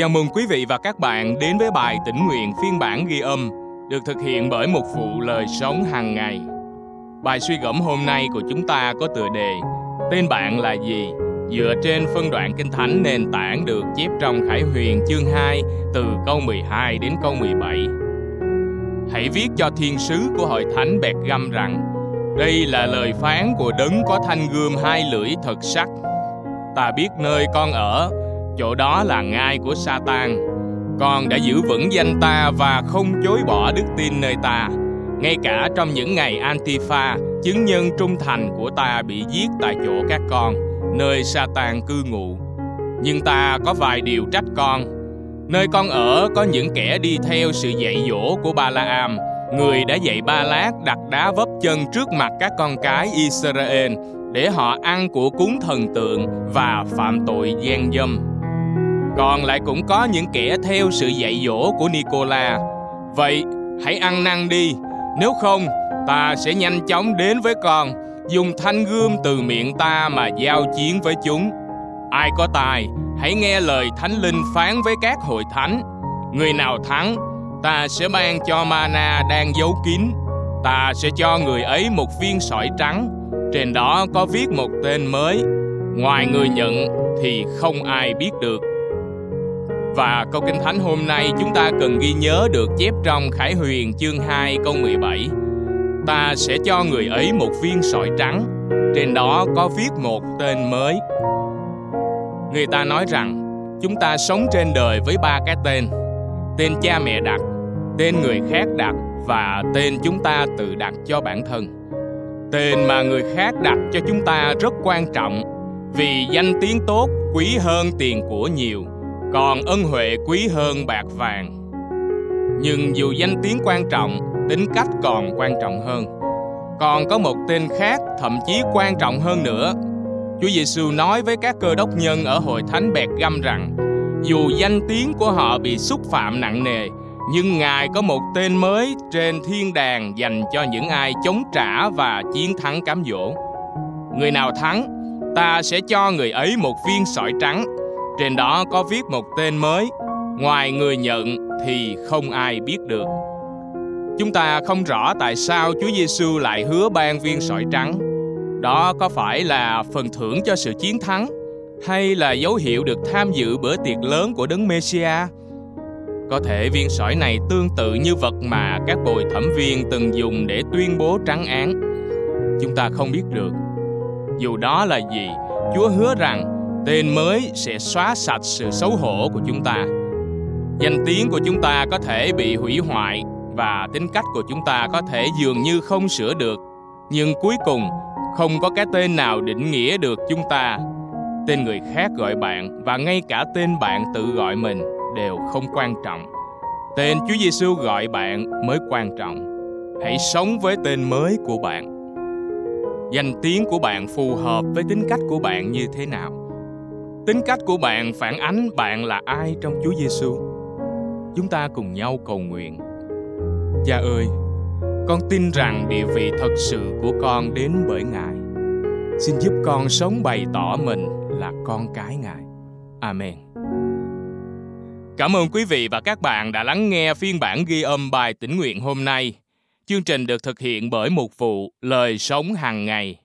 Chào mừng quý vị và các bạn đến với bài tỉnh nguyện phiên bản ghi âm, được thực hiện bởi một phụ lời sống hàng ngày. Bài suy gẫm hôm nay của chúng ta có tựa đề, Tên bạn là gì? Dựa trên phân đoạn Kinh Thánh nền tảng được chép trong Khải Huyền chương 2 từ câu 12 đến câu 17. Hãy viết cho thiên sứ của hội thánh bẹt găm rằng, đây là lời phán của đấng có thanh gươm hai lưỡi thật sắc. Ta biết nơi con ở chỗ đó là ngai của Satan. Con đã giữ vững danh ta và không chối bỏ đức tin nơi ta. Ngay cả trong những ngày Antifa, chứng nhân trung thành của ta bị giết tại chỗ các con, nơi Satan cư ngụ. Nhưng ta có vài điều trách con. Nơi con ở có những kẻ đi theo sự dạy dỗ của Ba La Am, người đã dạy Ba Lát đặt đá vấp chân trước mặt các con cái Israel để họ ăn của cúng thần tượng và phạm tội gian dâm còn lại cũng có những kẻ theo sự dạy dỗ của Nicola. Vậy hãy ăn năn đi, nếu không ta sẽ nhanh chóng đến với con, dùng thanh gươm từ miệng ta mà giao chiến với chúng. Ai có tài, hãy nghe lời Thánh Linh phán với các hội thánh. Người nào thắng, ta sẽ ban cho mana đang giấu kín. Ta sẽ cho người ấy một viên sỏi trắng, trên đó có viết một tên mới. Ngoài người nhận thì không ai biết được. Và câu Kinh Thánh hôm nay chúng ta cần ghi nhớ được chép trong Khải Huyền chương 2 câu 17. Ta sẽ cho người ấy một viên sỏi trắng, trên đó có viết một tên mới. Người ta nói rằng chúng ta sống trên đời với ba cái tên. Tên cha mẹ đặt, tên người khác đặt và tên chúng ta tự đặt cho bản thân. Tên mà người khác đặt cho chúng ta rất quan trọng vì danh tiếng tốt quý hơn tiền của nhiều còn ân huệ quý hơn bạc vàng. Nhưng dù danh tiếng quan trọng, tính cách còn quan trọng hơn. Còn có một tên khác thậm chí quan trọng hơn nữa. Chúa Giêsu nói với các cơ đốc nhân ở hội thánh bẹt găm rằng dù danh tiếng của họ bị xúc phạm nặng nề, nhưng Ngài có một tên mới trên thiên đàng dành cho những ai chống trả và chiến thắng cám dỗ. Người nào thắng, ta sẽ cho người ấy một viên sỏi trắng trên đó có viết một tên mới, ngoài người nhận thì không ai biết được. Chúng ta không rõ tại sao Chúa Giêsu lại hứa ban viên sỏi trắng. Đó có phải là phần thưởng cho sự chiến thắng hay là dấu hiệu được tham dự bữa tiệc lớn của đấng Messia? Có thể viên sỏi này tương tự như vật mà các bồi thẩm viên từng dùng để tuyên bố trắng án. Chúng ta không biết được. Dù đó là gì, Chúa hứa rằng tên mới sẽ xóa sạch sự xấu hổ của chúng ta. Danh tiếng của chúng ta có thể bị hủy hoại và tính cách của chúng ta có thể dường như không sửa được. Nhưng cuối cùng, không có cái tên nào định nghĩa được chúng ta. Tên người khác gọi bạn và ngay cả tên bạn tự gọi mình đều không quan trọng. Tên Chúa Giêsu gọi bạn mới quan trọng. Hãy sống với tên mới của bạn. Danh tiếng của bạn phù hợp với tính cách của bạn như thế nào? Tính cách của bạn phản ánh bạn là ai trong Chúa Giêsu. Chúng ta cùng nhau cầu nguyện. Cha ơi, con tin rằng địa vị thật sự của con đến bởi Ngài. Xin giúp con sống bày tỏ mình là con cái Ngài. Amen. Cảm ơn quý vị và các bạn đã lắng nghe phiên bản ghi âm bài tĩnh nguyện hôm nay. Chương trình được thực hiện bởi một vụ lời sống hàng ngày